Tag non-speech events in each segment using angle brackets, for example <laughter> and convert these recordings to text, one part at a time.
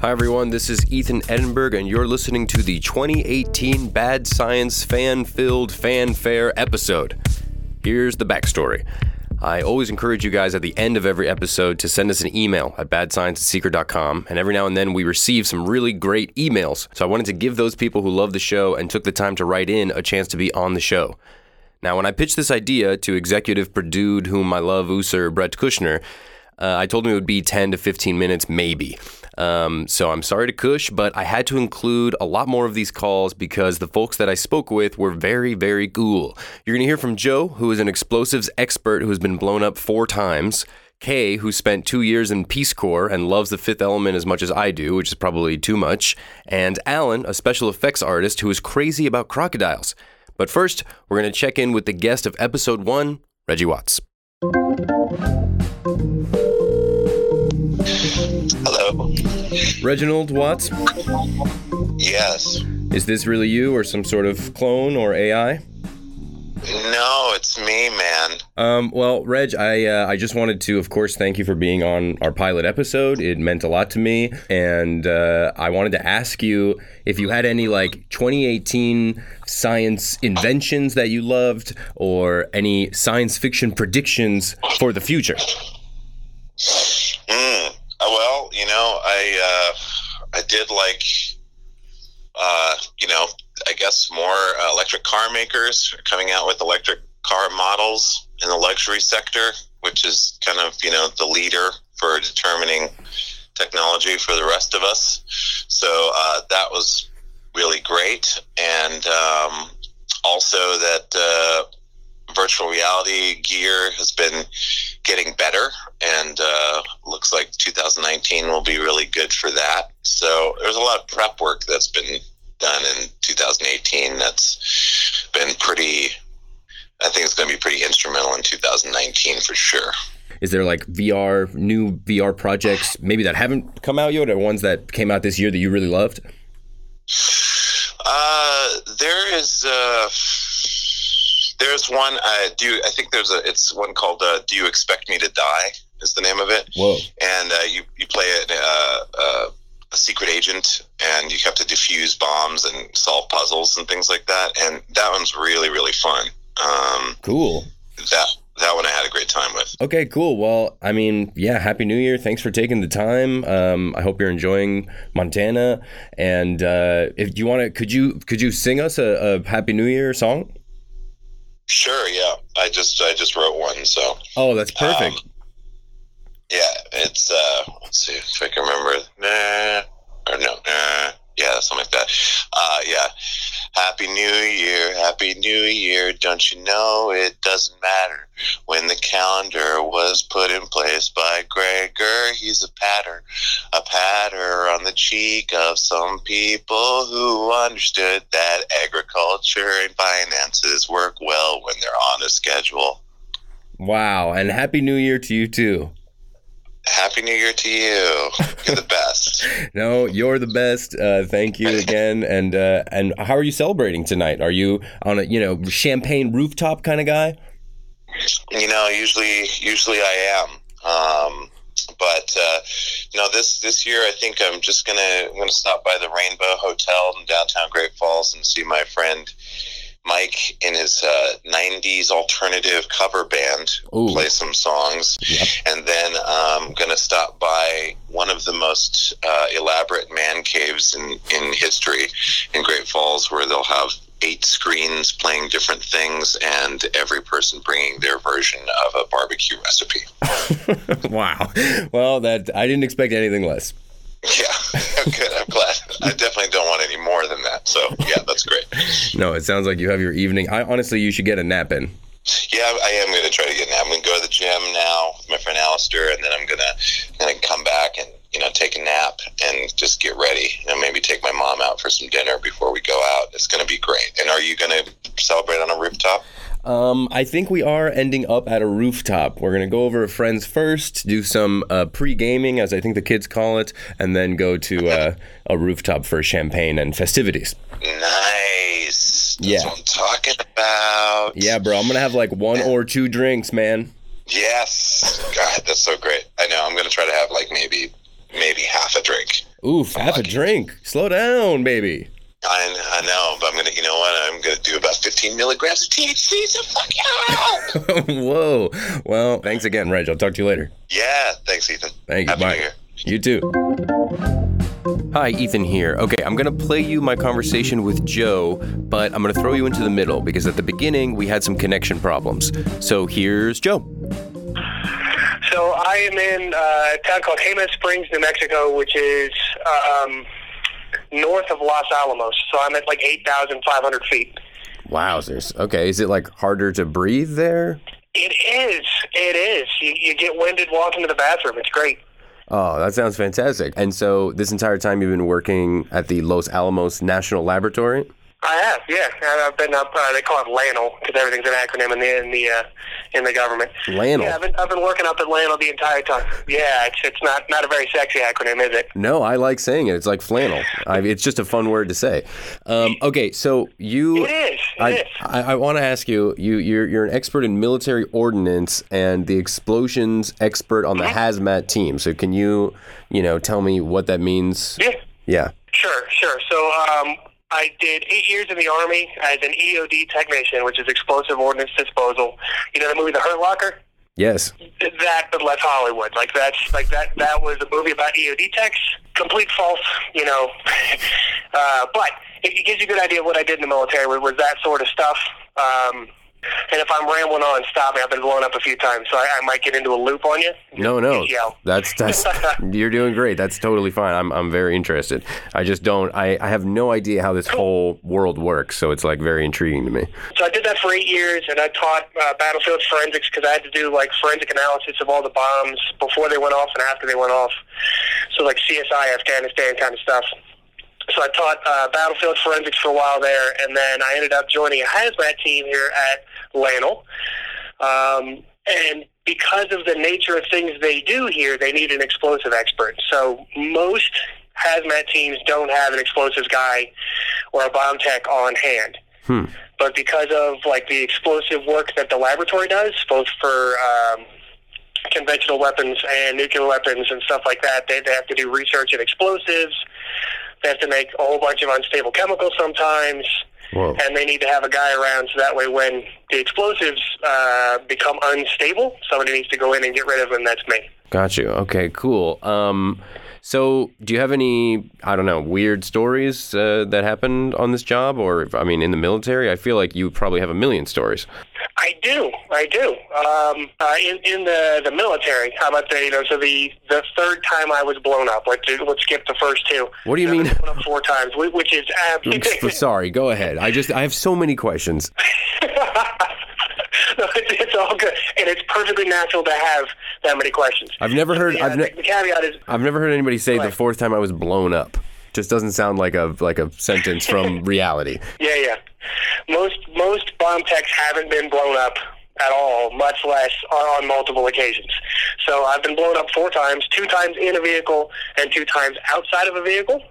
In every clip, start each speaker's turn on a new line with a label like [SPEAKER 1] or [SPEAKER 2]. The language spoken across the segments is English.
[SPEAKER 1] Hi, everyone. This is Ethan Edinburgh, and you're listening to the 2018 Bad Science fan filled fanfare episode. Here's the backstory. I always encourage you guys at the end of every episode to send us an email at badscienceseeker.com, and every now and then we receive some really great emails. So I wanted to give those people who love the show and took the time to write in a chance to be on the show. Now, when I pitched this idea to executive Purdue, whom I love, User Brett Kushner, uh, I told him it would be 10 to 15 minutes, maybe. Um, so I'm sorry to Kush, but I had to include a lot more of these calls because the folks that I spoke with were very, very cool. You're going to hear from Joe, who is an explosives expert who has been blown up four times. Kay, who spent two years in Peace Corps and loves the fifth element as much as I do, which is probably too much. And Alan, a special effects artist who is crazy about crocodiles. But first, we're going to check in with the guest of episode one, Reggie Watts. Reginald Watts,
[SPEAKER 2] Yes.
[SPEAKER 1] is this really you or some sort of clone or AI?
[SPEAKER 2] No, it's me, man.
[SPEAKER 1] Um, well, Reg, I uh, I just wanted to, of course, thank you for being on our pilot episode. It meant a lot to me, and uh, I wanted to ask you if you had any like 2018 science inventions that you loved, or any science fiction predictions for the future.
[SPEAKER 2] Mm. You know, I uh, I did like, uh, you know, I guess more uh, electric car makers coming out with electric car models in the luxury sector, which is kind of you know the leader for determining technology for the rest of us. So uh, that was really great, and um, also that uh, virtual reality gear has been getting better, and uh, looks like 2019 will be really good for that. So there's a lot of prep work that's been done in 2018 that's been pretty. I think it's going to be pretty instrumental in 2019 for sure.
[SPEAKER 1] Is there like VR new VR projects maybe that haven't come out yet, or ones that came out this year that you really loved?
[SPEAKER 2] Uh, there is uh, there's one. I do. I think there's a. It's one called uh, "Do You Expect Me to Die?" Is the name of it.
[SPEAKER 1] Whoa.
[SPEAKER 2] And uh, you you play a, uh, uh, a secret agent, and you have to defuse bombs and solve puzzles and things like that. And that one's really really fun. Um,
[SPEAKER 1] Cool.
[SPEAKER 2] that that one I had a great time with.
[SPEAKER 1] Okay, cool. Well, I mean, yeah, happy New Year. Thanks for taking the time. Um, I hope you're enjoying Montana. And uh, if you want to, could you could you sing us a, a Happy New Year song?
[SPEAKER 2] Sure. Yeah. I just I just wrote one. So.
[SPEAKER 1] Oh, that's perfect.
[SPEAKER 2] Um, yeah, it's uh let's see if I can remember. Nah or no, nah. Yeah, something like that. Uh yeah. Happy New Year, Happy New Year. Don't you know it doesn't matter when the calendar was put in place by Gregor? He's a patter, a patter on the cheek of some people who understood that agriculture and finances work well when they're on a schedule.
[SPEAKER 1] wow, and Happy New Year to you too.
[SPEAKER 2] Happy New Year to you. You're the best. <laughs>
[SPEAKER 1] No, you're the best. Uh, thank you again. And uh, and how are you celebrating tonight? Are you on a you know champagne rooftop kind of guy?
[SPEAKER 2] you know, usually, usually I am. Um, but uh, you know, this this year, I think I'm just gonna I'm gonna stop by the Rainbow Hotel in downtown Great Falls and see my friend Mike in his uh, '90s alternative cover band
[SPEAKER 1] Ooh.
[SPEAKER 2] play some songs,
[SPEAKER 1] Yep.
[SPEAKER 2] and then I'm gonna stop by one of the most uh, elaborate man caves in in history in Great Falls, where they'll have eight screens playing different things, and every person bringing their version of a barbecue recipe. <laughs>
[SPEAKER 1] wow. Well, that I didn't expect anything less. <laughs>
[SPEAKER 2] Yeah, good. I'm glad. I definitely don't want any more than that. So yeah, that's great.
[SPEAKER 1] No, it sounds like you have your evening. I honestly, you should get a nap in.
[SPEAKER 2] Yeah, I am going to try to get. A nap. I'm going to go to the gym now with my friend Alistair, and then I'm going to going to come back and you know take a nap and just get ready. You know, maybe take my mom out for some dinner before we go out. It's going to be great. And are you going to celebrate on a rooftop?
[SPEAKER 1] Um, I think we are ending up at a rooftop. We're gonna go over friends first, do some uh, pre-gaming, as I think the kids call it, and then go to uh, a rooftop for champagne and festivities.
[SPEAKER 2] Nice. That's
[SPEAKER 1] Yeah.
[SPEAKER 2] what I'm talking about.
[SPEAKER 1] Yeah, bro, I'm gonna have like one or two drinks, man.
[SPEAKER 2] Yes. God, that's so great. I know. I'm going to try to have like maybe maybe half a drink.
[SPEAKER 1] Oof, half a drink. Slow down, baby.
[SPEAKER 2] I, I know, but I'm gonna. You know what? I'm gonna do about 15 milligrams of THC. So fuck you. <laughs>
[SPEAKER 1] Whoa. Well, thanks again, Reg. I'll talk to you later.
[SPEAKER 2] yeah. Thanks, Ethan.
[SPEAKER 1] Thank you.
[SPEAKER 2] Happy
[SPEAKER 1] Bye. You too. Hi, Ethan here. Okay, I'm gonna play you my conversation with Joe, but I'm gonna throw you into the middle because at the beginning we had some connection problems. So here's Joe.
[SPEAKER 3] So I am in uh, a town called Jemez Springs, New Mexico, which is um, north of Los Alamos. So I'm at like 8,500 feet.
[SPEAKER 1] Wowzers. Okay, is it like harder to breathe there?
[SPEAKER 3] It is. It is. You, you get winded walking to the bathroom. It's great.
[SPEAKER 1] Oh, that sounds fantastic. And so this entire time you've been working at the Los Alamos National Laboratory?
[SPEAKER 3] I have, yeah. I've been up. Uh, they call it LANL because everything's an acronym in the in the uh, in the government.
[SPEAKER 1] Lanel.
[SPEAKER 3] Yeah, I've been, I've been working up at LANL the entire time. Yeah, it's it's not not a very sexy acronym, is it?
[SPEAKER 1] No, I like saying it. It's like flannel. I, it's just a fun word to say. Um, okay, so you.
[SPEAKER 3] It is. It
[SPEAKER 1] I,
[SPEAKER 3] is.
[SPEAKER 1] I, I want to ask you. You, you're you're an expert in military ordnance and the explosions expert on the
[SPEAKER 3] Mm-hmm.
[SPEAKER 1] hazmat team. So can you, you know, tell me what that means?
[SPEAKER 3] Yeah.
[SPEAKER 1] Yeah.
[SPEAKER 3] Sure, sure. So um, I did eight years in the Army as an EOD technician, which is explosive ordnance disposal. You know the movie The Hurt Locker?
[SPEAKER 1] Yes.
[SPEAKER 3] That, but less Hollywood. Like that's like that. That was a movie about EOD techs. Complete false, you know. <laughs> uh, but it, it gives you a good idea of what I did in the military. Was, was that sort of stuff. Um, and if I'm rambling on, stop me. I've been blown up a few times, so I, I might get into a loop on you.
[SPEAKER 1] No, no. That's that's <laughs> you're doing great. That's totally fine. I'm I'm very interested. I just don't I, I have no idea how this whole world works, so it's like very intriguing to me.
[SPEAKER 3] So I did that for eight years, and I taught uh, battlefield forensics because I had to do like forensic analysis of all the bombs before they went off and after they went off. So like CSI Afghanistan kind of stuff. So I taught uh, battlefield forensics for a while there, and then I ended up joining a hazmat team here at Lanel. Um, and because of the nature of things they do here, they need an explosive expert. So most hazmat teams don't have an explosives guy or a bomb tech on hand.
[SPEAKER 1] Hmm.
[SPEAKER 3] But because of like the explosive work that the laboratory does, both for um, conventional weapons and nuclear weapons and stuff like that, they, they have to do research in explosives. They have to make a whole bunch of unstable chemicals sometimes
[SPEAKER 1] Whoa.
[SPEAKER 3] and they need to have a guy around so that way when the explosives uh, become unstable, somebody needs to go in and get rid of them. That's me.
[SPEAKER 1] Got you. Okay, cool. Um, so do you have any I don't know weird stories uh, that happened on this job, or I mean in the military? I feel like you probably have a million stories.
[SPEAKER 3] I do, I do. Um, uh, in in the the military, how about the you know? So the the third time I was blown up. Let's let's skip the first two.
[SPEAKER 1] What do you mean?
[SPEAKER 3] blown up four times, which is ab- <laughs>
[SPEAKER 1] Sorry, go ahead. I just I have so many questions. <laughs>
[SPEAKER 3] no, it's, it's all good, and it's perfectly natural to have that many questions.
[SPEAKER 1] I've never heard.
[SPEAKER 3] The,
[SPEAKER 1] I've ne-
[SPEAKER 3] the caveat is
[SPEAKER 1] I've never heard anybody say the fourth time I was blown up. Just doesn't sound like a like a sentence from <laughs> reality.
[SPEAKER 3] Yeah, yeah. Most most bomb techs haven't been blown up at all, much less on, on multiple occasions. So I've been blown up four times, two times in a vehicle and two times outside of a vehicle.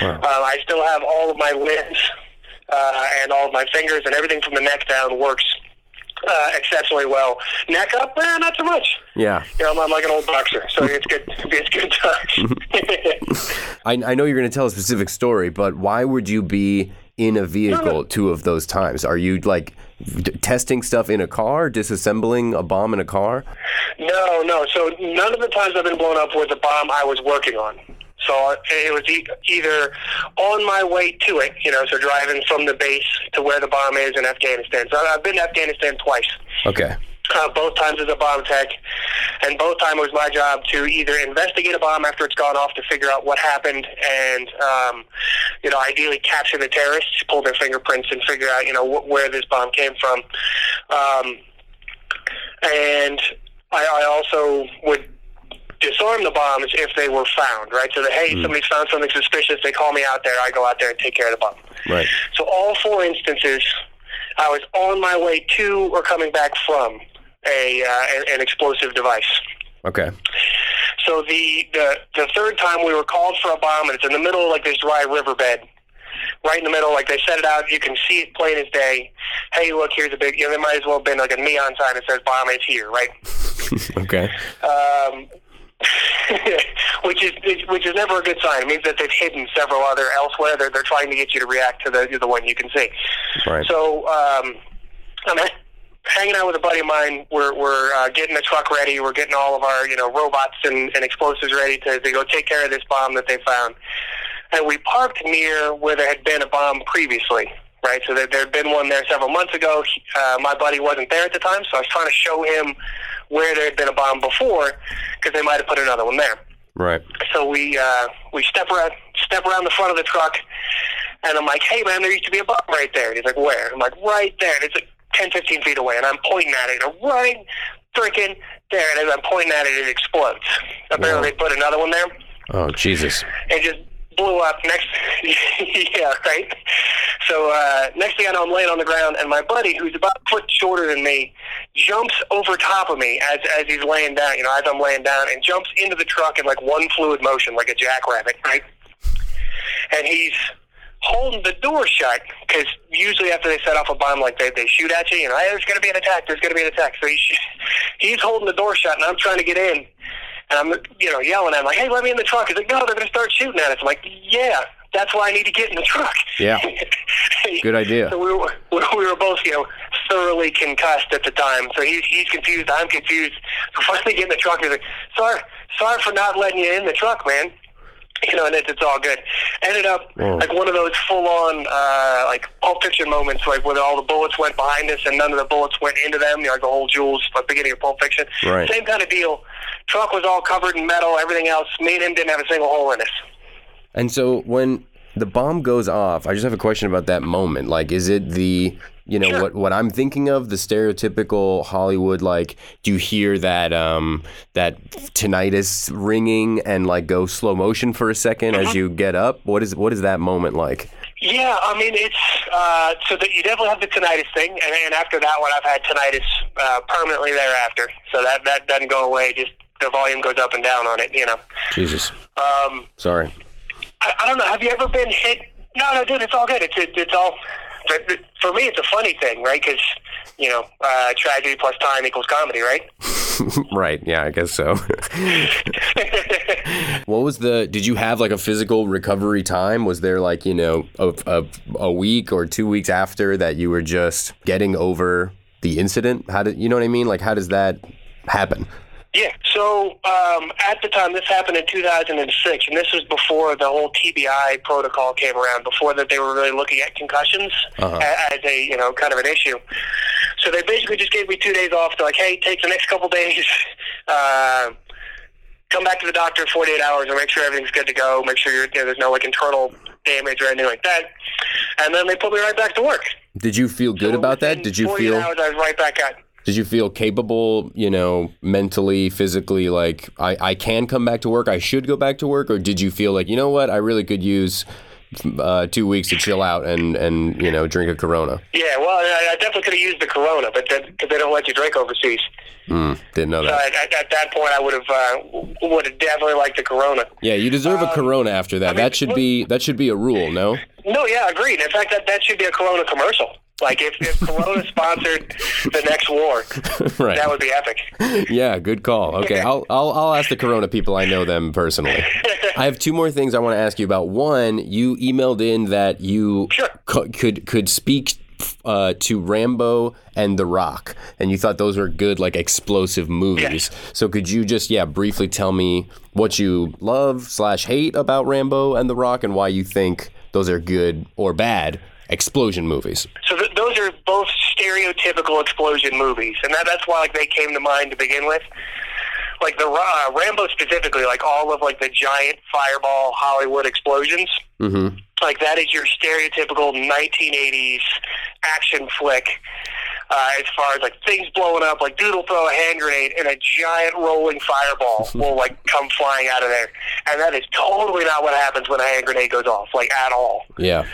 [SPEAKER 1] Wow.
[SPEAKER 3] Uh, I still have all of my limbs uh, and all of my fingers and everything from the neck down works uh, exceptionally well. Neck up, eh, not so much.
[SPEAKER 1] Yeah,
[SPEAKER 3] You know, I'm, I'm like an old boxer, so it's good. It's good times. <laughs>
[SPEAKER 1] I, I know you're going to tell a specific story, but why would you be in a vehicle two of those times? Are you like d- testing stuff in a car, disassembling a bomb in a car?
[SPEAKER 3] No, no. So none of the times I've been blown up was a bomb I was working on. So it was e- either on my way to it, you know, so driving from the base to where the bomb is in Afghanistan. So I've been to Afghanistan twice.
[SPEAKER 1] Okay.
[SPEAKER 3] Uh, both times as a bomb tech, and both times it was my job to either investigate a bomb after it's gone off to figure out what happened, and um, you know, ideally capture the terrorists, pull their fingerprints, and figure out you know wh- where this bomb came from. Um, and I, I also would disarm the bombs if they were found. Right, so that hey, somebody's found something suspicious, they call me out there, I go out there and take care of the bomb.
[SPEAKER 1] Right.
[SPEAKER 3] So all four instances, I was on my way to or coming back from a uh, an, an explosive device.
[SPEAKER 1] Okay.
[SPEAKER 3] So the, the the third time we were called for a bomb, and it's in the middle of like this dry riverbed, right in the middle. Like they set it out, you can see it plain as day. Hey, look, here's a big. You know, there might as well have been like a neon sign that says "bomb is here," right? <laughs>
[SPEAKER 1] okay.
[SPEAKER 3] Um, <laughs> which is which is never a good sign. It means that they've hidden several other elsewhere. They're they're trying to get you to react to the the one you can see.
[SPEAKER 1] Right.
[SPEAKER 3] So um, I'm hanging out with a buddy of mine. We're we're uh, getting the truck ready. We're getting all of our you know robots and, and explosives ready to, to go take care of this bomb that they found. And we parked near where there had been a bomb previously. Right, so there had been one there several months ago. Uh, my buddy wasn't there at the time, so I was trying to show him where there had been a bomb before, because they might have put another one there.
[SPEAKER 1] Right.
[SPEAKER 3] So we uh, we step around step around the front of the truck, and I'm like, "Hey man, there used to be a bomb right there." And he's like, "Where?" I'm like, "Right there." And it's like 10, 15 feet away, and I'm pointing at it, and right freaking there. And as I'm pointing at it, it explodes. Apparently, they put another one there.
[SPEAKER 1] Oh Jesus!
[SPEAKER 3] It just blew up next. <laughs> yeah, right. So uh, next thing I know, I'm laying on the ground, and my buddy, who's about a foot shorter than me, jumps over top of me as as he's laying down. You know, as I'm laying down, and jumps into the truck in like one fluid motion, like a jackrabbit, right? And he's holding the door shut because usually after they set off a bomb like that, they shoot at you. You know, hey, there's going to be an attack. There's going to be an attack. So he's <laughs> he's holding the door shut, and I'm trying to get in. And I'm, you know, yelling at him like, "Hey, let me in the truck!" He's like, "No, they're going to start shooting at us." I'm like, "Yeah, that's why I need to get in the truck."
[SPEAKER 1] Yeah, <laughs> good idea.
[SPEAKER 3] so we were <laughs> we were both, you know, thoroughly concussed at the time. So he's he's confused. I'm confused. So finally, get in the truck. He's like, "Sorry, sorry for not letting you in the truck, man." You know, and it's, it's all good. Ended up
[SPEAKER 1] Whoa.
[SPEAKER 3] like one of those full-on uh, like Pulp Fiction moments, like where all the bullets went behind us and none of the bullets went into them. You know, like the whole Jules, like beginning of Pulp Fiction.
[SPEAKER 1] Right.
[SPEAKER 3] Same kind of deal. Truck was all covered in metal. Everything else, me and him didn't have a single hole in us.
[SPEAKER 1] And so when the bomb goes off, I just have a question about that moment. Like, is it the you know
[SPEAKER 3] Sure.
[SPEAKER 1] what what I'm thinking of the stereotypical Hollywood like? Do you hear that um that tinnitus ringing and like go slow motion for a 2nd as you get up? What is what is that moment like?
[SPEAKER 3] Yeah, I mean it's uh, so that you definitely have the tinnitus thing, and, and after that one, I've had tinnitus uh, permanently thereafter. So that that doesn't go away. Just the volume goes up and down on it. You know.
[SPEAKER 1] Jesus,
[SPEAKER 3] Um,
[SPEAKER 1] sorry.
[SPEAKER 3] I, I don't know. Have you ever been hit? No, no, dude. It's all good. It's it, it's all. For, for me, it's a funny thing, right? Because you know, uh, tragedy plus time equals comedy, right? <laughs>
[SPEAKER 1] right? Yeah, I guess so. <laughs> what was the? Did you have like a physical recovery time? Was there like you know a, a, a week or two weeks after that you were just getting over the incident? How did you know what I mean? Like how does that happen?
[SPEAKER 3] Yeah. So um, at the time, this happened in 2006, and this was before the whole TBI protocol came around. Before that, they were really looking at concussions
[SPEAKER 1] Uh-huh.
[SPEAKER 3] as a you know kind of an issue. So they basically just gave me two days off. They're like, hey, take the next couple days. <laughs> Uh, Come back to the doctor in 48 hours and make sure everything's good to go. Make sure you're, you know, there's no like internal damage or anything like that. And then they put me right back to work.
[SPEAKER 1] Did you feel good
[SPEAKER 3] So
[SPEAKER 1] about that? Did you
[SPEAKER 3] 48
[SPEAKER 1] feel
[SPEAKER 3] hours, I was right back at.
[SPEAKER 1] Did you feel capable, you know, mentally, physically like I, I can come back to work, I should go back to work or did you feel like, you know what, I really could use uh, 2 weeks to chill out and and you know, drink a corona?
[SPEAKER 3] Yeah, well, I, I definitely could have used the Corona, but because they don't let you drink overseas.
[SPEAKER 1] Mm, didn't know that.
[SPEAKER 3] at, at, at that point, I would have uh, would have definitely liked the Corona.
[SPEAKER 1] Yeah, you deserve a corona after that.
[SPEAKER 3] Um, mean,
[SPEAKER 1] that should be that should be a rule, no?
[SPEAKER 3] No, yeah, agreed. In fact, that that should be a Corona commercial. Like if, if Corona sponsored the next war, <laughs>
[SPEAKER 1] right.
[SPEAKER 3] that would be epic.
[SPEAKER 1] Yeah, good call. Okay, I'll, I'll I'll ask the Corona people. I know them personally. <laughs> I have two more things I want to ask you about. One, you emailed in that you
[SPEAKER 3] Sure.
[SPEAKER 1] co- could could speak uh, to Rambo and The Rock, and you thought those were good, like explosive movies. So could you just yeah briefly tell me what you love slash hate about Rambo and The Rock, and why you think those are good or bad explosion movies?
[SPEAKER 3] So th- those are both stereotypical explosion movies, and that, that's why like they came to mind to begin with. Like the uh, Rambo specifically, like all of like the giant fireball Hollywood explosions.
[SPEAKER 1] Mm-hmm.
[SPEAKER 3] Like that is your stereotypical 1980s action flick. Uh, as far as like things blowing up, like dude will throw a hand grenade and a giant rolling fireball <laughs> will like come flying out of there, and that is totally not what happens when a hand grenade goes off, like at all.
[SPEAKER 1] Yeah.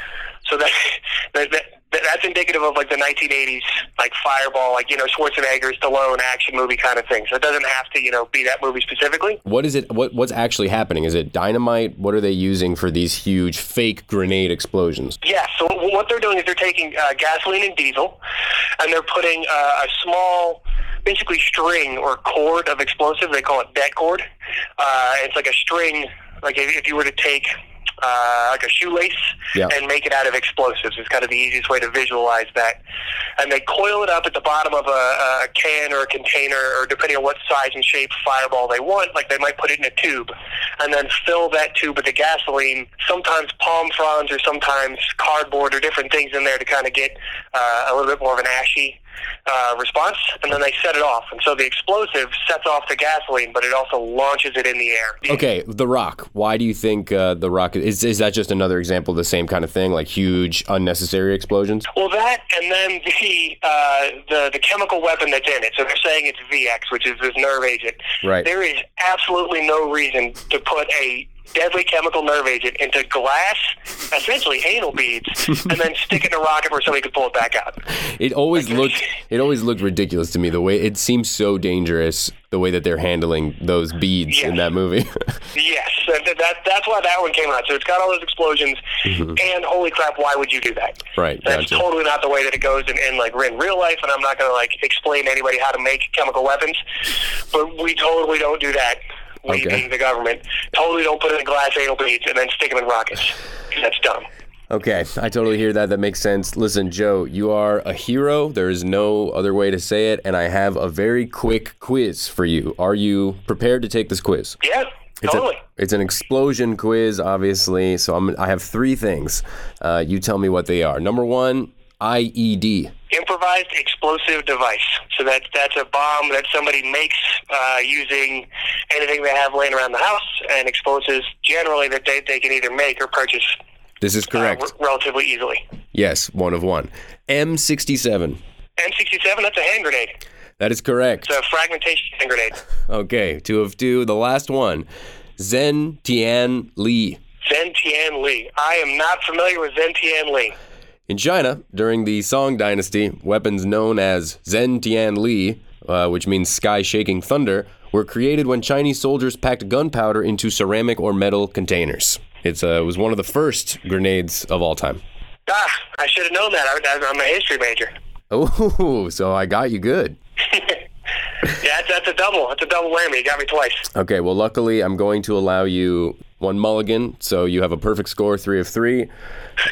[SPEAKER 3] So that, <laughs> that, that that's indicative of like the 1980s, like Fireball, like you know Schwarzenegger, Stallone action movie kind of thing. So it doesn't have to you know be that movie specifically.
[SPEAKER 1] What is it? What what's actually happening? Is it dynamite? What are they using for these huge fake grenade explosions?
[SPEAKER 3] Yeah. So what they're doing is they're taking uh, gasoline and diesel, and they're putting uh, a small basically string or cord of explosive. They call it det cord. Uh, it's like a string. Like if, if you were to take uh, like a shoelace
[SPEAKER 1] Yeah.
[SPEAKER 3] and make it out of explosives. It's kind of the easiest way to visualize that. And they coil it up at the bottom of a, a can or a container, or depending on what size and shape fireball they want, like they might put it in a tube, and then fill that tube with the gasoline. Sometimes palm fronds, or sometimes cardboard, or different things in there to kind of get uh, a little bit more of an ashy uh, response, and then they set it off. And so the explosive sets off the gasoline, but it also launches it in the air.
[SPEAKER 1] Okay, The Rock. Why do you think uh, The Rock is? Is that just another example of the same kind of thing, like huge unnecessary explosions?
[SPEAKER 3] Well, that and then <laughs> the uh, the the chemical weapon that's in it. So they're saying it's VX, which is this nerve agent.
[SPEAKER 1] Right.
[SPEAKER 3] There is absolutely no reason to put a deadly chemical nerve agent into glass, essentially anal beads, and then stick it in a rocket where somebody could pull it back out.
[SPEAKER 1] It always looked it always looked ridiculous to me the way it seems so dangerous the way that they're handling those beads in that movie. <laughs>
[SPEAKER 3] Yes, that, that, that's why that one came out. So it's got all those explosions, and holy crap, why would you do that?
[SPEAKER 1] Mm-hmm. Right,
[SPEAKER 3] That's
[SPEAKER 1] gotcha.
[SPEAKER 3] totally not the way that it goes in, in like in real life, and I'm not going to like explain to anybody how to make chemical weapons, but we totally don't do that. We,
[SPEAKER 1] Okay.
[SPEAKER 3] being the government, totally don't put it in glass anal beads and then stick them in rockets. That's dumb.
[SPEAKER 1] okay, I totally hear that. That makes sense. Listen, Joe, you are a hero. There is no other way to say it, and I have a very quick quiz for you. Are you prepared to take this quiz?
[SPEAKER 3] Yeah,
[SPEAKER 1] It's,
[SPEAKER 3] totally.
[SPEAKER 1] a, it's an explosion quiz, obviously. So I'm, I have three things. Uh, you tell me what they are. Number one, IED.
[SPEAKER 3] Improvised explosive device. So that that's a bomb that somebody makes uh, using anything they have laying around the house, and explosives generally that they, they can either make or purchase
[SPEAKER 1] This is
[SPEAKER 3] uh,
[SPEAKER 1] correct.
[SPEAKER 3] r- relatively easily.
[SPEAKER 1] yes, one of one. M67.
[SPEAKER 3] M67, that's a hand grenade.
[SPEAKER 1] That is correct.
[SPEAKER 3] It's a fragmentation hand grenade. <laughs>
[SPEAKER 1] Okay, two of two. The last one, Zen Tian Li.
[SPEAKER 3] Zen Tian Li. I am not familiar with Zen Tian Li.
[SPEAKER 1] In China, during the Song Dynasty, weapons known as Zhen Tian Li, uh, which means sky shaking thunder, were created when Chinese soldiers packed gunpowder into ceramic or metal containers. It's, uh, it was one of the first grenades of all time.
[SPEAKER 3] Ah, I should have known that. I, I'm a history major. <laughs>
[SPEAKER 1] Oh, so I got you good. <laughs>
[SPEAKER 3] Yeah, that's, that's a double. That's a double whammy. You got me twice.
[SPEAKER 1] Okay, well, luckily, I'm going to allow you one mulligan, so you have a perfect score, three of three.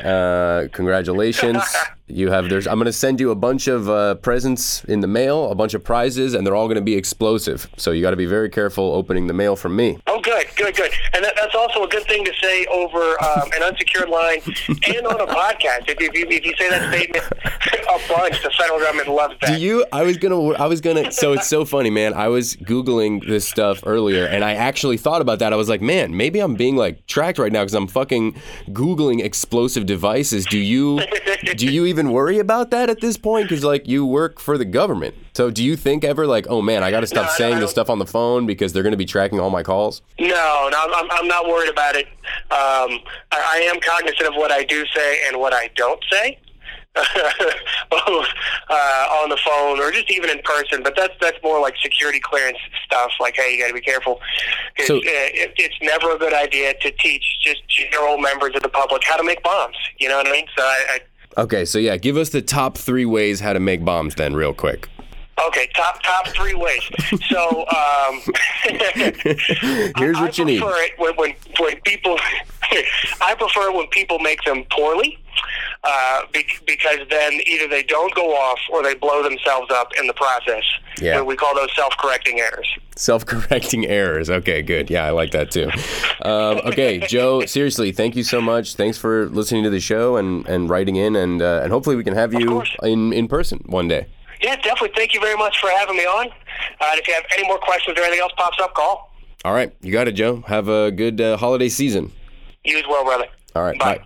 [SPEAKER 1] Uh, congratulations. <laughs> You have there's. I'm going to send you a bunch of uh, presents in the mail, a bunch of prizes, and they're all going to be explosive. So you got to be very careful opening the mail from me.
[SPEAKER 3] Oh, good, good, good. And that, that's also a good thing to say over um, an unsecured line and on a podcast. If you, if you, if you say that statement <laughs> a bunch, the federal government loves that.
[SPEAKER 1] Do you? I was gonna. I was gonna. So it's so funny, man. I was googling this stuff earlier, and I actually thought about that. I was like, man, maybe I'm being like tracked right now because I'm fucking googling explosive devices. Do you? <laughs> Do you even worry about that at this point? Because like you work for the government. So do you think ever like, oh man, I got to stop
[SPEAKER 3] No,
[SPEAKER 1] saying this stuff on the phone because they're gonna be tracking all my calls?
[SPEAKER 3] No, no, I'm, I'm not worried about it. Um, I, I am cognizant of what I do say and what I don't say, both <laughs> uh, on the phone or just even in person. But that's that's more like security clearance stuff. Like, hey, you got to be careful. 'Cause,
[SPEAKER 1] So-
[SPEAKER 3] uh, it, it's never a good idea to teach just general members of the public how to make bombs. You know what I mean? So I, I
[SPEAKER 1] Okay, so yeah, give us the top three ways how to make bombs then, real quick.
[SPEAKER 3] Okay, top top three ways. So um, <laughs>
[SPEAKER 1] Here's
[SPEAKER 3] I,
[SPEAKER 1] what you
[SPEAKER 3] I
[SPEAKER 1] need.
[SPEAKER 3] prefer it when when, when people. <laughs> I prefer it when people make them poorly, uh, be, because then either they don't go off or they blow themselves up in the process.
[SPEAKER 1] Yeah.
[SPEAKER 3] We- call those self-correcting errors.
[SPEAKER 1] Self-correcting errors. Okay, good. Yeah, I like that too. Um, okay, Joe. Seriously, thank you so much. Thanks for listening to the show and, and writing in, and uh, and hopefully we can have you in in person one day.
[SPEAKER 3] Yeah, definitely. Thank you very much for having me on. Uh, and if you have any more questions or anything else pops up, call.
[SPEAKER 1] All right, you got it, Joe. Have a good uh, holiday season.
[SPEAKER 3] You as well, brother.
[SPEAKER 1] All right,
[SPEAKER 3] Bye.
[SPEAKER 1] bye.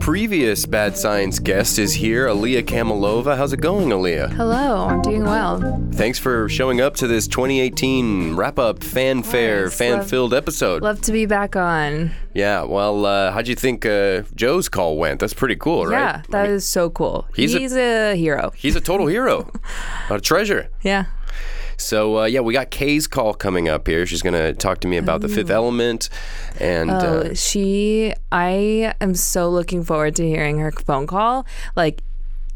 [SPEAKER 1] Previous Bad Science guest is here, Aaliyah Kamalova. How's it going, Aaliyah?
[SPEAKER 4] Hello, I'm doing well.
[SPEAKER 1] Thanks for showing up to this 2018 wrap-up fanfare,
[SPEAKER 4] Nice.
[SPEAKER 1] fan-filled episode.
[SPEAKER 4] Love to be back on.
[SPEAKER 1] Yeah, well, uh, how'd you think uh, Joe's call went? That's pretty cool, right?
[SPEAKER 4] Yeah, that is so cool.
[SPEAKER 1] he's
[SPEAKER 4] He's,
[SPEAKER 1] a-
[SPEAKER 4] a, hero.
[SPEAKER 1] He's a total hero, <laughs> a treasure.
[SPEAKER 4] Yeah.
[SPEAKER 1] So uh, yeah, we got Kay's call coming up here. She's gonna talk to me about the Fifth Element, and
[SPEAKER 4] Oh,
[SPEAKER 1] uh,
[SPEAKER 4] she. I am so looking forward to hearing her phone call. Like,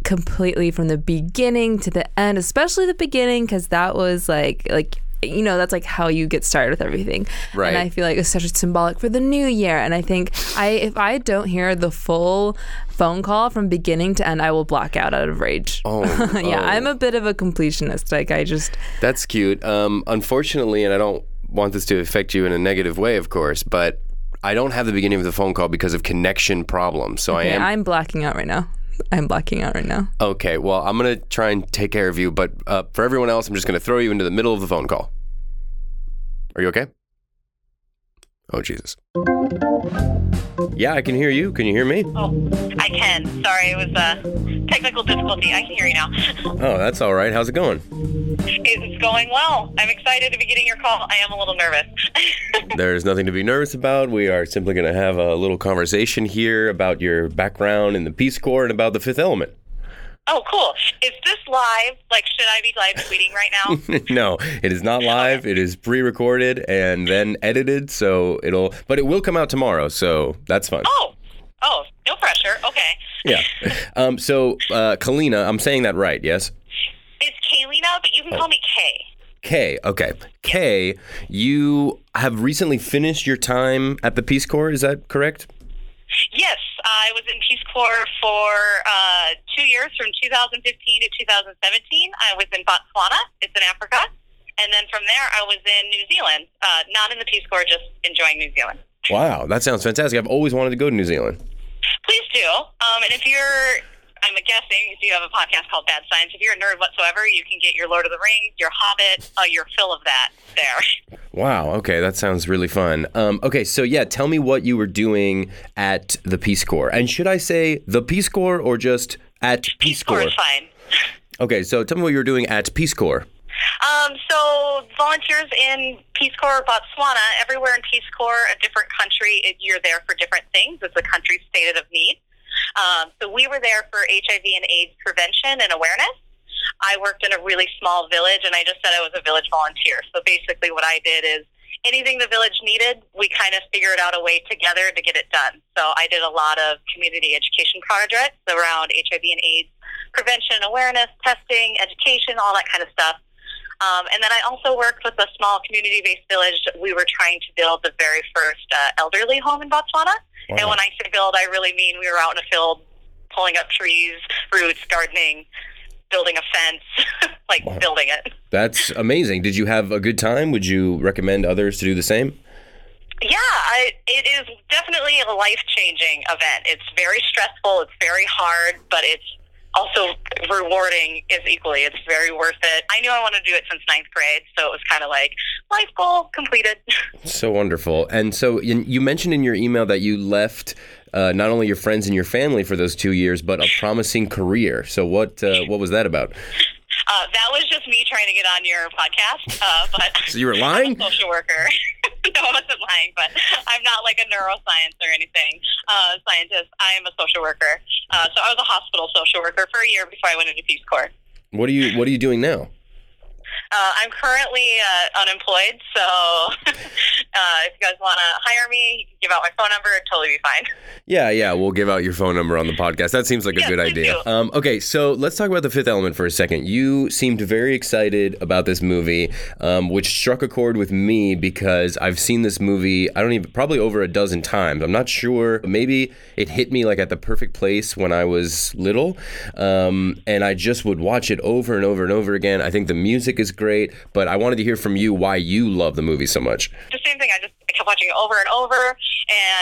[SPEAKER 4] completely from the beginning to the end, especially the beginning, because that was like like you know that's like how you get started with everything
[SPEAKER 1] Right.
[SPEAKER 4] and i feel like it's such a symbolic for the new year and i think i if i don't hear the full phone call from beginning to end i will block out out of rage
[SPEAKER 1] Oh, <laughs>
[SPEAKER 4] yeah
[SPEAKER 1] oh.
[SPEAKER 4] i'm a bit of a completionist like i just
[SPEAKER 1] That's cute. Um, unfortunately, and I don't want this to affect you in a negative way, of course, but I don't have the beginning of the phone call because of connection problems. So I am
[SPEAKER 4] i'm blacking out right now i'm blacking out right now
[SPEAKER 1] okay. Well, I'm gonna try and take care of you, but uh, for everyone else, I'm just gonna throw you into the middle of the phone call. Are you okay? Oh Jesus. Yeah, I can hear you. Can you hear me?
[SPEAKER 5] Oh, I can. Sorry, it was a technical difficulty. I can hear you now.
[SPEAKER 1] Oh, that's all right. How's it going?
[SPEAKER 5] It's going well. I'm excited to be getting your call. I am a little nervous. <laughs>
[SPEAKER 1] There's nothing to be nervous about. We are simply going to have a little conversation here about your background in the Peace Corps and about the Fifth Element.
[SPEAKER 5] Oh, cool. Is this live? Like, should I be live tweeting right now? <laughs>
[SPEAKER 1] no, it is not live. It is pre-recorded and then edited, so it'll. But it will come out tomorrow, so that's fun.
[SPEAKER 5] oh, oh, no pressure. Okay.
[SPEAKER 1] Yeah. <laughs> Um. So, uh, Kalina, I'm saying that right? Yes.
[SPEAKER 5] It's Kaylina, but you can call me Kay.
[SPEAKER 1] K. Okay. K. You have recently finished your time at the Peace Corps. Is that correct?
[SPEAKER 5] Yes, I was in Peace Corps for uh, two years, from 2015 to 2017. I was in Botswana. It's in Africa. And then from there, I was in New Zealand. Uh, not in the Peace Corps, just enjoying New Zealand.
[SPEAKER 1] Wow, that sounds fantastic. I've always wanted to go to New Zealand.
[SPEAKER 5] Please do. Um, and if you're, I'm guessing, if you have a podcast called Bad Science, if you're a nerd whatsoever, you can get your Lord of the Rings, your Hobbit, uh, your fill of that there. <laughs>
[SPEAKER 1] Wow. Okay, that sounds really fun. Um, okay, so yeah, tell me what you were doing at the Peace Corps, and should I say the Peace Corps or just at Peace,
[SPEAKER 5] Corps
[SPEAKER 1] Corps?
[SPEAKER 5] is fine.
[SPEAKER 1] Okay, so tell me what you were doing at Peace Corps.
[SPEAKER 5] Um, so volunteers in Peace Corps Botswana, everywhere in Peace Corps, a different country, you're there for different things. It's a country stated of need. Um, so we were there for HIV and AIDS prevention and awareness. I worked in a really small village, and I just said I was a village volunteer. So basically, what I did is anything the village needed, we kind of figured out a way together to get it done. So I did a lot of community education projects around HIV and AIDS prevention, awareness, testing, education, all that kind of stuff. Um, and then I also worked with a small community-based village. We were trying to build the very first uh, elderly home in Botswana. And when I say build, I really mean we were out in a field pulling up trees, roots, gardening, building a fence, <laughs> like
[SPEAKER 1] Wow.
[SPEAKER 5] building it.
[SPEAKER 1] That's <laughs> amazing. Did you have a good time? Would you recommend others to do the same?
[SPEAKER 5] Yeah, I, it is definitely a life-changing event. It's very stressful. It's very hard, but it's also rewarding is equally. It's very worth it. I knew I wanted to do it since ninth grade, so it was kind of like life goal completed. <laughs>
[SPEAKER 1] So wonderful. And so you mentioned in your email that you left uh, not only your friends and your family for those two years, but a promising career. So what uh, what was that about?
[SPEAKER 5] Uh, that was just me trying to get on your podcast, uh, <laughs> but
[SPEAKER 1] So you were lying?
[SPEAKER 5] I'm a social worker. <laughs> no, I wasn't lying, but I'm not like a neuroscience or anything uh, scientist. I am a social worker. Uh, so I was a hospital social worker for a year before I went into Peace Corps.
[SPEAKER 1] What are you What are you doing now?
[SPEAKER 5] Uh, I'm currently uh, unemployed, so <laughs> uh, if you guys want to hire me, you can give out my phone number. It'd totally be fine.
[SPEAKER 1] Yeah, yeah, we'll give out your phone number on the podcast. That seems like a good idea. Um, okay, so let's talk about the Fifth Element for a second. You seemed very excited about this movie, um, which struck a chord with me because I've seen this movie. I don't even probably over a dozen times. I'm not sure. Maybe it hit me like at the perfect place when I was little, um, and I just would watch it over and over and over again. I think the music is great, but I wanted to hear from you why you love the movie so much.
[SPEAKER 5] The same thing. I just I kept watching it over and over,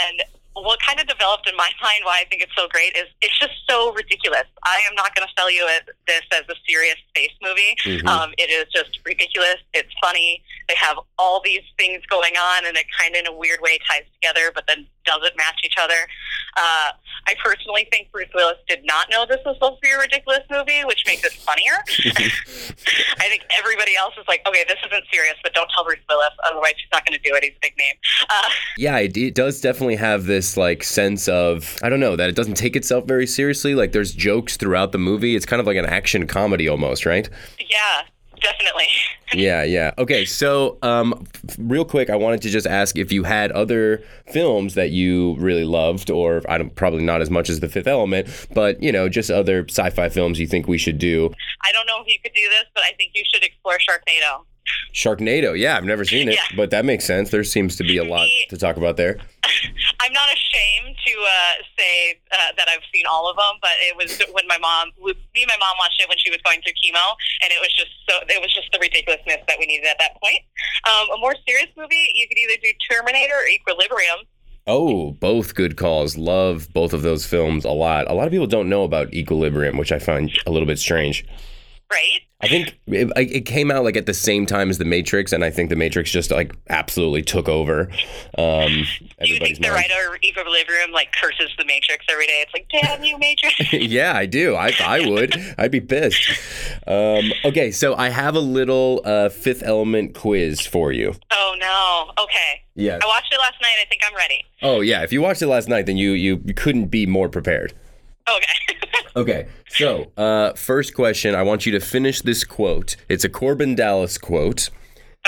[SPEAKER 5] and what kind of developed in my <laughs> mind why I think it's so great is it's just so ridiculous. I am not going to sell you it, this as a serious space movie.
[SPEAKER 1] Mhm.
[SPEAKER 5] Um, it is just ridiculous. It's funny. They have all these things going on, and it kind of in a weird way ties together, but then doesn't match each other. Uh, I personally think Bruce Willis did not know this was supposed to be a ridiculous movie, which makes it funnier. <laughs> I think everybody else is like, okay, this isn't serious, but don't tell Bruce Willis, otherwise he's not going to do it. He's a big name. Uh,
[SPEAKER 1] Yeah, it, it does definitely have this like sense of I don't know that it doesn't take itself very seriously. Like there's jokes throughout the movie. It's kind of like an action comedy almost, right?
[SPEAKER 5] yeah, definitely. <laughs>
[SPEAKER 1] Yeah, yeah. Okay, so um, real quick, I wanted to just ask if you had other films that you really loved, or I don't probably not as much as The Fifth Element, but you know, just other sci-fi films you think we should do.
[SPEAKER 5] I don't know if you could do this, but I think you should explore Sharknado.
[SPEAKER 1] Sharknado, yeah, I've never seen it,
[SPEAKER 5] Yeah.
[SPEAKER 1] but that makes sense. There seems to be a lot to talk about there. <laughs>
[SPEAKER 5] I'm not ashamed to uh, say uh, that I've seen all of them, but it was when my mom, me and my mom watched it when she was going through chemo, and it was just so it was just the ridiculousness that we needed at that point. Um, a more serious movie, you could either do Terminator or Equilibrium.
[SPEAKER 1] Oh, both good calls. Love both of those films a lot. A lot of people don't know about Equilibrium, which I find a little bit strange.
[SPEAKER 5] Right?
[SPEAKER 1] I think it, it came out like at the same time as The Matrix, and I think The Matrix just like absolutely took over. Um,
[SPEAKER 5] Do you
[SPEAKER 1] everybody's
[SPEAKER 5] think the
[SPEAKER 1] mind.
[SPEAKER 5] writer of Equilibrium like curses the Matrix every day? It's like, damn you, Matrix. <laughs>
[SPEAKER 1] yeah, I do. I, I would. I'd be pissed. Um, okay, so I have a little uh, Fifth Element quiz for you.
[SPEAKER 5] oh no. Okay.
[SPEAKER 1] Yeah.
[SPEAKER 5] I watched it last night. I think I'm ready.
[SPEAKER 1] Oh yeah. If you watched it last night, then you, you couldn't be more prepared.
[SPEAKER 5] Okay. <laughs>
[SPEAKER 1] Okay. So, uh, first question. I want you to finish this quote. It's a Korben Dallas quote,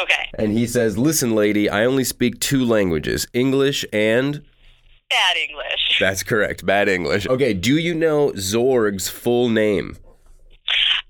[SPEAKER 5] okay.
[SPEAKER 1] and he says, "Listen, lady, I only speak two languages: English and."
[SPEAKER 5] Bad English. <laughs>
[SPEAKER 1] That's correct. Bad English. Okay. Do you know Zorg's full name?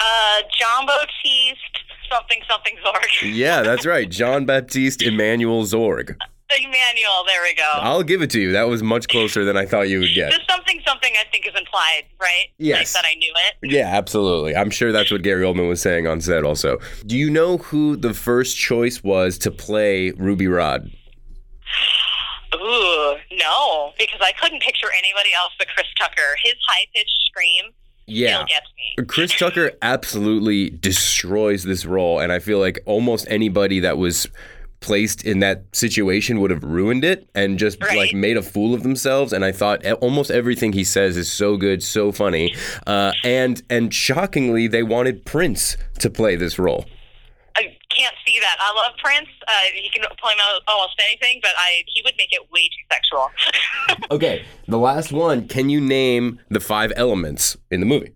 [SPEAKER 5] Uh, John Baptiste, something, something Zorg.
[SPEAKER 1] Yeah, that's right. John Baptiste Emmanuel Zorg.
[SPEAKER 5] Emmanuel, there we go.
[SPEAKER 1] I'll give it to you. That was much closer than I thought you would get.
[SPEAKER 5] Just something, something I think is implied, right?
[SPEAKER 1] Yes.
[SPEAKER 5] Like that I knew it.
[SPEAKER 1] Yeah, absolutely. I'm sure that's what Gary Oldman was saying on set also. Do you know who the first choice was to play Ruby Rod? <sighs>
[SPEAKER 5] Ooh, no, because I couldn't picture anybody else but Chris Tucker. His high pitched scream
[SPEAKER 1] Yeah.
[SPEAKER 5] me.
[SPEAKER 1] Chris Tucker absolutely destroys this role, and I feel like almost anybody that was placed in that situation would have ruined it and just
[SPEAKER 5] Right.
[SPEAKER 1] like made a fool of themselves. And I thought almost everything he says is so good, so funny, uh, and and shockingly, they wanted Prince to play this role.
[SPEAKER 5] I can't see that. I love Prince. Uh, he can play mo- almost anything, but I he would make it way too sexual. <laughs>
[SPEAKER 1] Okay, the last one. Can you name the five elements in the movie?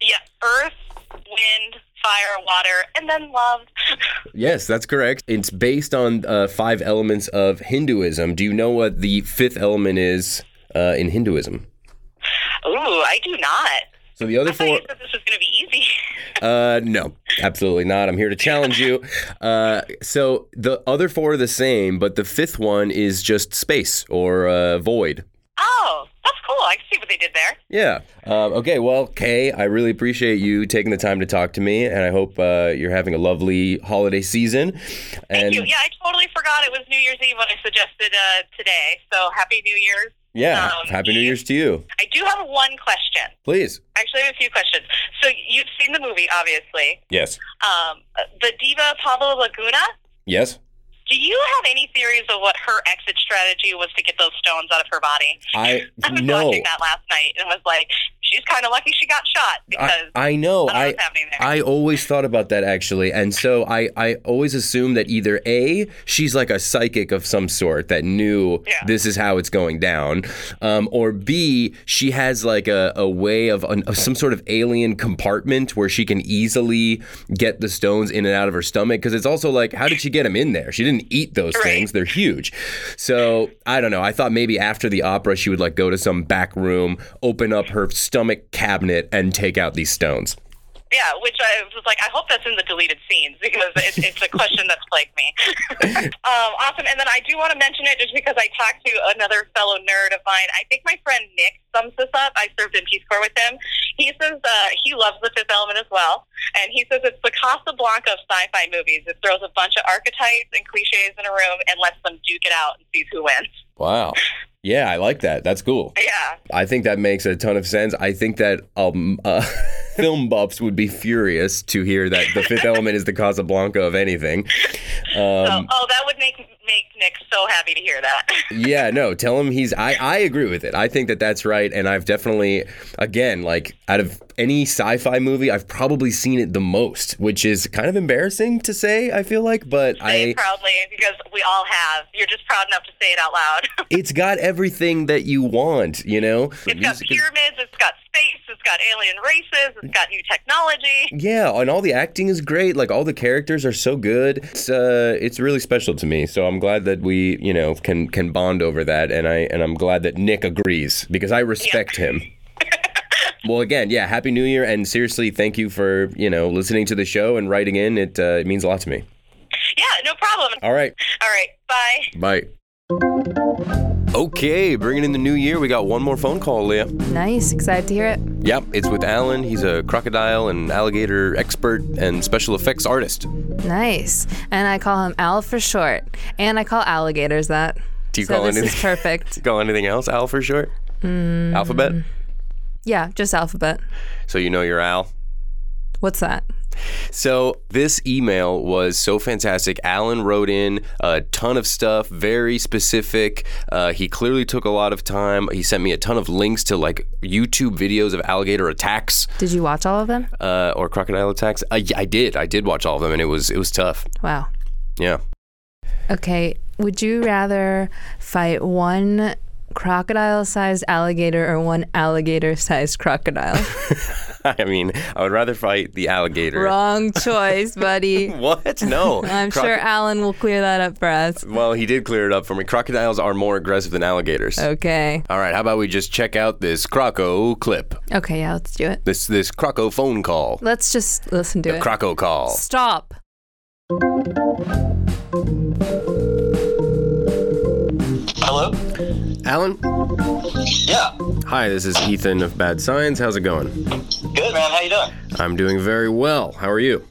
[SPEAKER 5] yeah, earth, wind, fire, water, and then love. <laughs>
[SPEAKER 1] Yes, that's correct. It's based on uh, five elements of Hinduism. Do you know what the fifth element is uh, in Hinduism?
[SPEAKER 5] Ooh, I do not.
[SPEAKER 1] So the other
[SPEAKER 5] I thought
[SPEAKER 1] four.
[SPEAKER 5] this was going to be easy. <laughs>
[SPEAKER 1] Uh, no, absolutely not. I'm here to challenge you. Uh, so the other four are the same, but the fifth one is just space or uh, void.
[SPEAKER 5] oh, that's cool. I can see what they did there.
[SPEAKER 1] Yeah. Um, okay. Well, Kay, I really appreciate you taking the time to talk to me, and I hope uh, you're having a lovely holiday season.
[SPEAKER 5] Thank
[SPEAKER 1] And
[SPEAKER 5] you. Yeah, I totally forgot it was New Year's Eve when I suggested uh, today. So happy New Year's.
[SPEAKER 1] yeah,
[SPEAKER 5] Um,
[SPEAKER 1] happy New Year's to you.
[SPEAKER 5] I do have one question.
[SPEAKER 1] Please.
[SPEAKER 5] Actually, I have a few questions. So you've seen the movie, obviously.
[SPEAKER 1] Yes.
[SPEAKER 5] Um, the diva Plavalaguna.
[SPEAKER 1] Yes.
[SPEAKER 5] Do you have any theories of what her exit strategy was to get those stones out of her body?
[SPEAKER 1] I <laughs>
[SPEAKER 5] I was
[SPEAKER 1] no.
[SPEAKER 5] watching that last night and was like, she's kind of lucky she got shot because
[SPEAKER 1] I, I know.
[SPEAKER 5] I
[SPEAKER 1] I. I always thought about that actually, and so I I always assumed that either a she's like a psychic of some sort that knew
[SPEAKER 5] Yeah.
[SPEAKER 1] this is how it's going down, um, or b she has like a, a way of, an, of some sort of alien compartment where she can easily get the stones in and out of her stomach because it's also like how did she get them in there? She didn't eat those
[SPEAKER 5] Right.
[SPEAKER 1] things; they're huge. So I don't know. I thought maybe after the opera she would like go to some back room, open up her stomach cabinet, and take out these stones.
[SPEAKER 5] yeah, which I was like, I hope that's in the deleted scenes because it's, it's a question that's plagued me. <laughs> um, awesome. And then I do want to mention it just because I talked to another fellow nerd of mine. I think my friend Nick sums this up. I served in Peace Corps with him. He says uh, he loves the Fifth Element as well, and he says it's the Casablanca of sci-fi movies. It throws a bunch of archetypes and cliches in a room and lets them duke it out and sees who wins.
[SPEAKER 1] Wow. Yeah, I like that. That's cool.
[SPEAKER 5] Yeah.
[SPEAKER 1] I think that makes a ton of sense. I think that um, uh, <laughs> film buffs would be furious to hear that the fifth <laughs> element is the Casablanca of anything. Um,
[SPEAKER 5] oh, that would make make Nick so happy to hear that. <laughs>
[SPEAKER 1] yeah, no, tell him he's. I, I agree with it. I think that that's right. And I've definitely, again, like out of any sci fi movie, I've probably seen it the most, which is kind of embarrassing to say, I feel like. But
[SPEAKER 5] say
[SPEAKER 1] I.
[SPEAKER 5] it proudly because we all have. You're just proud enough to say it out loud. <laughs>
[SPEAKER 1] It's got everything that you want, you know?
[SPEAKER 5] It's got pyramids. It's got space. It's It's got alien races. It's got new technology.
[SPEAKER 1] Yeah, and all the acting is great. Like all the characters are so good. It's uh, it's really special to me. So I'm glad that we, you know, can can bond over that, and I and I'm glad that Nick agrees because I respect him. Well, again, yeah, happy New Year, and seriously, thank you for you know listening to the show and writing in. It uh, it means a lot to me.
[SPEAKER 5] Yeah, no problem.
[SPEAKER 1] All right,
[SPEAKER 5] All right, bye.
[SPEAKER 1] bye. Okay, bringing in the new year, we got one more phone call, Leah.
[SPEAKER 4] Nice. Excited to hear it.
[SPEAKER 1] Yep, it's with Alan. He's a crocodile and alligator expert and special effects artist.
[SPEAKER 4] Nice. And I call him Al for short. And I call alligators that.
[SPEAKER 1] Do you
[SPEAKER 4] so
[SPEAKER 1] call
[SPEAKER 4] this
[SPEAKER 1] anything?
[SPEAKER 4] is perfect. <laughs>
[SPEAKER 1] call anything else Al for short? Alphabet.
[SPEAKER 4] Yeah, just alphabet.
[SPEAKER 1] So you know you're Al.
[SPEAKER 4] What's that?
[SPEAKER 1] So this email was so fantastic. Alan wrote in a ton of stuff, very specific. Uh, he clearly took a lot of time. He sent me a ton of links to like YouTube videos of alligator attacks
[SPEAKER 4] Did you watch all of them?
[SPEAKER 1] uh, or crocodile attacks. I, I did. I did watch all of them, and it was it was tough.
[SPEAKER 4] Wow.
[SPEAKER 1] Yeah.
[SPEAKER 4] Okay. Would you rather fight one crocodile sized alligator or one alligator sized crocodile? <laughs>
[SPEAKER 1] I mean, I would rather fight the alligator.
[SPEAKER 4] Wrong choice, buddy. <laughs>
[SPEAKER 1] What? No.
[SPEAKER 4] I'm
[SPEAKER 1] Croc-
[SPEAKER 4] sure Alan will clear that up for us.
[SPEAKER 1] Well, he did clear it up for me. Crocodiles are more aggressive than alligators.
[SPEAKER 4] Okay.
[SPEAKER 1] All right, how about we just check out this Croco clip?
[SPEAKER 4] Okay, yeah, let's do it.
[SPEAKER 1] This this Croco phone call.
[SPEAKER 4] Let's just listen to it.
[SPEAKER 1] The Croco call.
[SPEAKER 4] Stop.
[SPEAKER 2] Hello?
[SPEAKER 1] Alan?
[SPEAKER 2] Yeah.
[SPEAKER 1] Hi, this is Ethan of Bad Science. How's it going?
[SPEAKER 2] Good, man. How you doing?
[SPEAKER 1] I'm doing very well. How are you?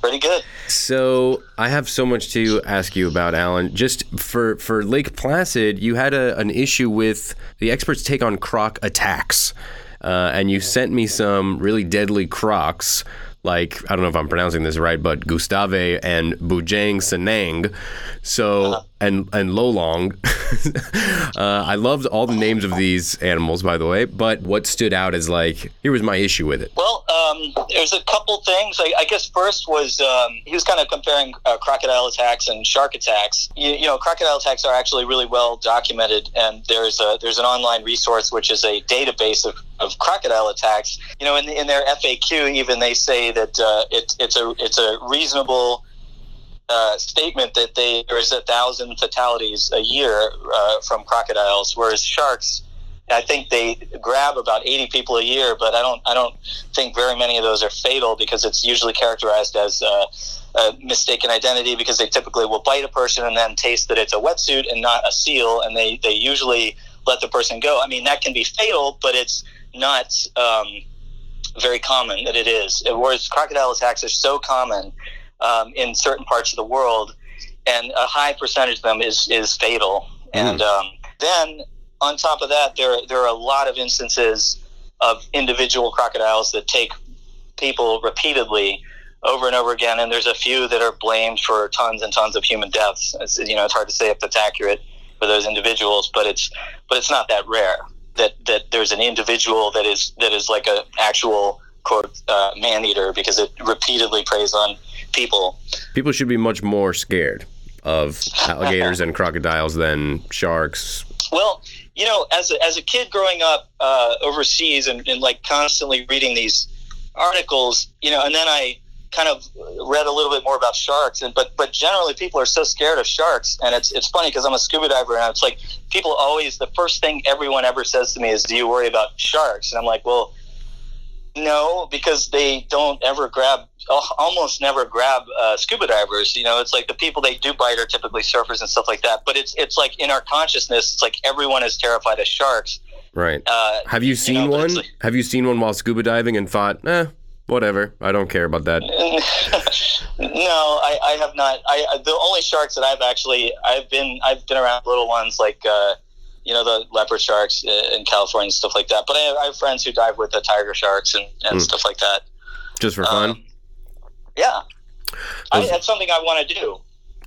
[SPEAKER 2] Pretty good.
[SPEAKER 1] So, I have so much to ask you about, Alan. Just for for Lake Placid, you had a, an issue with the experts' take on croc attacks. Uh, and you sent me some really deadly crocs, like, I don't know if I'm pronouncing this right, but Gustave and Bujang Senang. So, and, and Lolong. <laughs> uh, I loved all the names of these animals, by the way, but what stood out is like, here was my issue with it.
[SPEAKER 6] Well, um, there's a couple things. I, I guess first was um, he was kind of comparing uh, crocodile attacks and shark attacks. You, you know, crocodile attacks are actually really well documented, and there's a there's an online resource which is a database of, of crocodile attacks. You know, in, in their FAQ, even they say that uh, it, it's a it's a reasonable uh, statement that they there's a thousand fatalities a year uh, from crocodiles, whereas sharks, I think they grab about 80 people a year, but I don't I don't think very many of those are fatal because it's usually characterized as uh, a mistaken identity because they typically will bite a person and then taste that it's a wetsuit and not a seal, and they they usually let the person go. I mean that can be fatal, but it's not. Um, very common that it is. Whereas crocodile attacks are so common um, in certain parts of the world, and a high percentage of them is is fatal. And um, then on top of that, there there are a lot of instances of individual crocodiles that take people repeatedly over and over again, and there's a few that are blamed for tons and tons of human deaths. It's, you know, it's hard to say if that's accurate for those individuals, but it's but it's not that rare that that there's an individual that is that is like a actual quote uh, man eater because it repeatedly preys on people.
[SPEAKER 1] People should be much more scared of alligators and crocodiles than sharks.
[SPEAKER 6] Well, you know, as a, as a kid growing up uh, overseas and, and like constantly reading these articles, you know, and then I kind of read a little bit more about sharks and but but generally people are so scared of sharks and it's it's funny because I'm a scuba diver and it's like people always the first thing everyone ever says to me is do you worry about sharks and I'm like well no because they don't ever grab almost never grab uh, scuba divers you know it's like the people they do bite are typically surfers and stuff like that but it's it's like in our consciousness it's like everyone is terrified of sharks
[SPEAKER 1] Right.
[SPEAKER 6] uh,
[SPEAKER 1] Have you seen
[SPEAKER 6] know,
[SPEAKER 1] one?
[SPEAKER 6] like-
[SPEAKER 1] Have you seen one while scuba diving and thought, eh, whatever. I don't care about that. <laughs>
[SPEAKER 6] no, I, I have not. I I- the only sharks that I've actually I've been I've been around little ones like uh, you know the leopard sharks uh, in California and stuff like that. But I have, I have friends who dive with the tiger sharks and, and
[SPEAKER 1] Hmm.
[SPEAKER 6] stuff like that.
[SPEAKER 1] Just for fun.
[SPEAKER 6] Um, Yeah, I, that's something I want to do.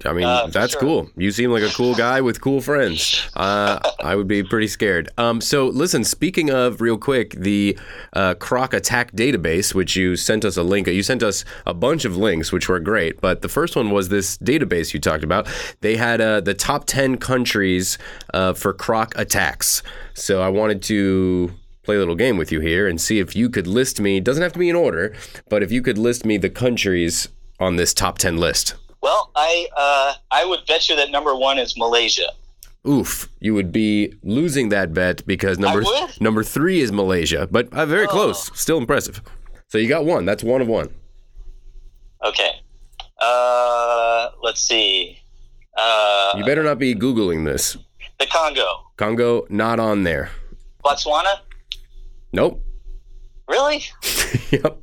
[SPEAKER 1] I mean,
[SPEAKER 6] uh,
[SPEAKER 1] that's
[SPEAKER 6] sure.
[SPEAKER 1] cool. You seem like a cool guy with cool friends. Uh, I would be pretty scared. Um, so, listen, speaking of, real quick, the uh, Croc Attack database, which you sent us a link, you sent us a bunch of links, which were great. But the first one was this database you talked about. They had uh, the top 10 countries uh, for croc attacks. So, I wanted to play a little game with you here and see if you could list me. Doesn't have to be in order, but if you could list me the countries on this top ten list.
[SPEAKER 6] Well, I uh, I would bet you that number one is Malaysia.
[SPEAKER 1] Oof, you would be losing that bet because number number three is Malaysia, but uh, very
[SPEAKER 6] Oh.
[SPEAKER 1] close. Still impressive. So you got one. That's one of one.
[SPEAKER 6] Okay. Uh, let's see. Uh,
[SPEAKER 1] You better not be googling this.
[SPEAKER 6] the Congo,
[SPEAKER 1] Congo not on there.
[SPEAKER 6] Botswana.
[SPEAKER 1] Nope.
[SPEAKER 6] Really? <laughs>
[SPEAKER 1] yep.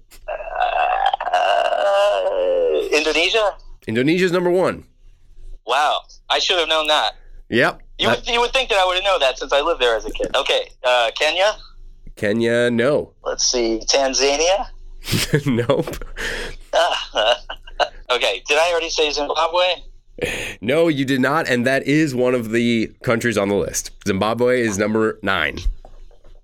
[SPEAKER 6] Uh, Indonesia.
[SPEAKER 1] Indonesia's number one.
[SPEAKER 6] Wow, I should have known that.
[SPEAKER 1] Yep.
[SPEAKER 6] You would, you would think that I would have known that since I lived there as a kid. Okay, uh, Kenya.
[SPEAKER 1] Kenya, no.
[SPEAKER 6] Let's see, Tanzania. <laughs>
[SPEAKER 1] nope. <laughs>
[SPEAKER 6] okay, did I already say Zimbabwe?
[SPEAKER 1] No, you did not, and that is one of the countries on the list. Zimbabwe is number nine.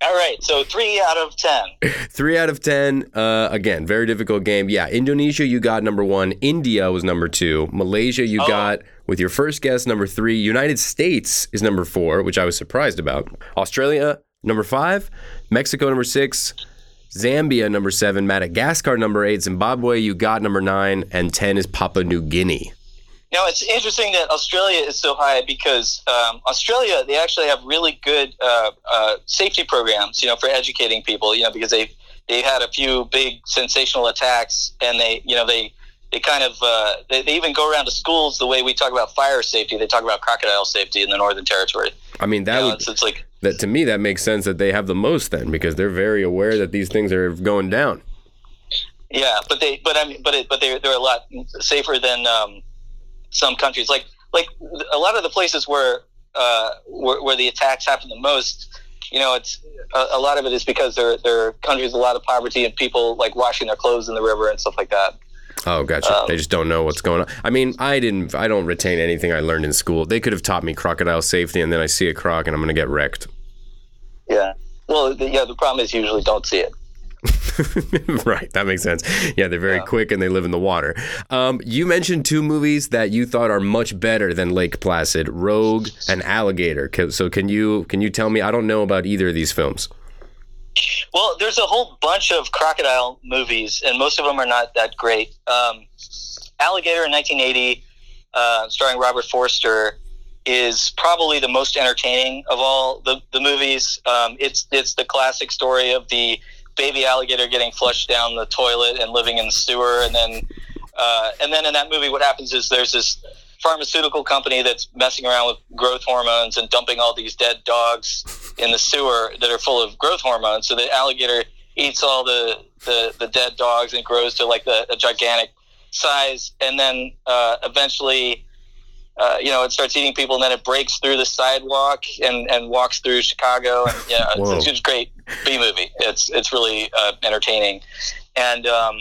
[SPEAKER 6] All right, so three out of ten. <laughs>
[SPEAKER 1] Three out of ten. Uh, again, very difficult game. Yeah, Indonesia, you got number one. India was number two. Malaysia, you
[SPEAKER 6] Oh.
[SPEAKER 1] got with your first guess number three. United States is number four, which I was surprised about. Australia number five. Mexico number six. Zambia number seven. Madagascar number eight. Zimbabwe, you got number nine, and ten is Papua New Guinea.
[SPEAKER 6] Now it's interesting that Australia is so high because um, Australia they actually have really good uh, uh, safety programs, you know, for educating people, you know, because they they had a few big sensational attacks, and they you know they they kind of uh, they, they even go around to schools the way we talk about fire safety. They talk about crocodile safety in the Northern Territory.
[SPEAKER 1] I mean, that
[SPEAKER 6] You know,
[SPEAKER 1] would
[SPEAKER 6] it's, it's like
[SPEAKER 1] that to me that makes sense that they have the most then because they're very aware that these things are going down.
[SPEAKER 6] Yeah, but they, but I mean, but it, but they're they're a lot safer than um, some countries. Like like a lot of the places where uh, where, where the attacks happen the most. You know, it's a, a lot of it is because they're they're countries a lot of poverty and people like washing their clothes in the river and stuff like that.
[SPEAKER 1] Oh, gotcha.
[SPEAKER 6] Um,
[SPEAKER 1] they just don't know what's going on. I mean, I didn't. I don't retain anything I learned in school. They could have taught me crocodile safety, and then I see a croc and I'm gonna get wrecked.
[SPEAKER 6] Yeah. Well, the, yeah. The problem is you usually don't see it. <laughs>
[SPEAKER 1] right, that makes sense. Yeah, they're very
[SPEAKER 6] Yeah.
[SPEAKER 1] quick and they live in the water. Um, you mentioned two movies that you thought are much better than Lake Placid: Rogue and Alligator. So, can you can you tell me? I don't know about either of these films.
[SPEAKER 6] Well, there's a whole bunch of crocodile movies, and most of them are not that great. Um, Alligator in 1980, uh, starring Robert Forster, is probably the most entertaining of all the, the movies. Um, it's it's the classic story of the baby alligator getting flushed down the toilet and living in the sewer, and then uh, and then in that movie, what happens is there's this pharmaceutical company that's messing around with growth hormones and dumping all these dead dogs in the sewer that are full of growth hormones. So the alligator eats all the, the, the dead dogs and grows to like the, a gigantic size. And then uh, eventually, uh, you know, it starts eating people and then it breaks through the sidewalk and, and walks through Chicago. And yeah, it's, it's a great B movie. It's, it's really uh, entertaining. And, um,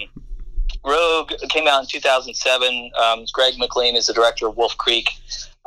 [SPEAKER 6] Rogue came out in 2007. Um, Greg McLean is the director of Wolf Creek,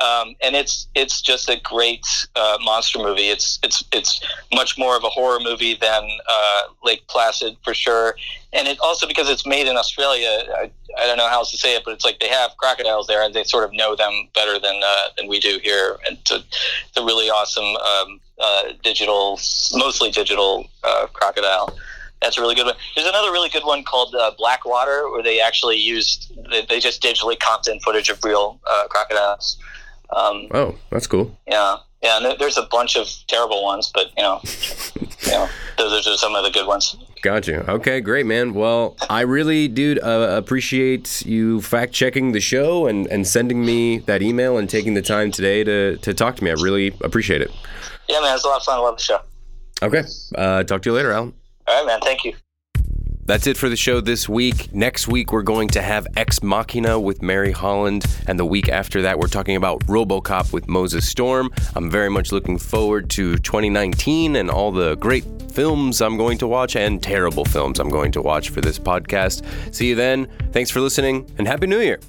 [SPEAKER 6] um, and it's it's just a great uh, monster movie. It's it's it's much more of a horror movie than uh, Lake Placid for sure, and it also because it's made in Australia. I, I don't know how else to say it, but it's like they have crocodiles there, and they sort of know them better than uh, than we do here. And it's a, it's a really awesome um, uh, digital, mostly digital uh, crocodile. That's a really good one. There's another really good one called uh, Blackwater, where they actually used they, they just digitally comped in footage of real uh, crocodiles. Um,
[SPEAKER 1] Oh, that's cool.
[SPEAKER 6] yeah, yeah. And there's a bunch of terrible ones, but you know, you know, those are some of the good ones.
[SPEAKER 1] Gotcha. Okay, great, man. Well, I really, dude, uh, appreciate you fact checking the show and, and sending me that email and taking the time today to, to talk to me. I really appreciate it.
[SPEAKER 6] Yeah, man, it's a lot of fun. I love the show.
[SPEAKER 1] Okay. Uh, talk to you later, Alan.
[SPEAKER 6] All right, man. Thank you.
[SPEAKER 1] That's it for the show this week. Next week, we're going to have Ex Machina with Mary Holland. And the week after that, we're talking about Robocop with Moses Storm. I'm very much looking forward to 2019 and all the great films I'm going to watch and terrible films I'm going to watch for this podcast. See you then. Thanks for listening and Happy New Year.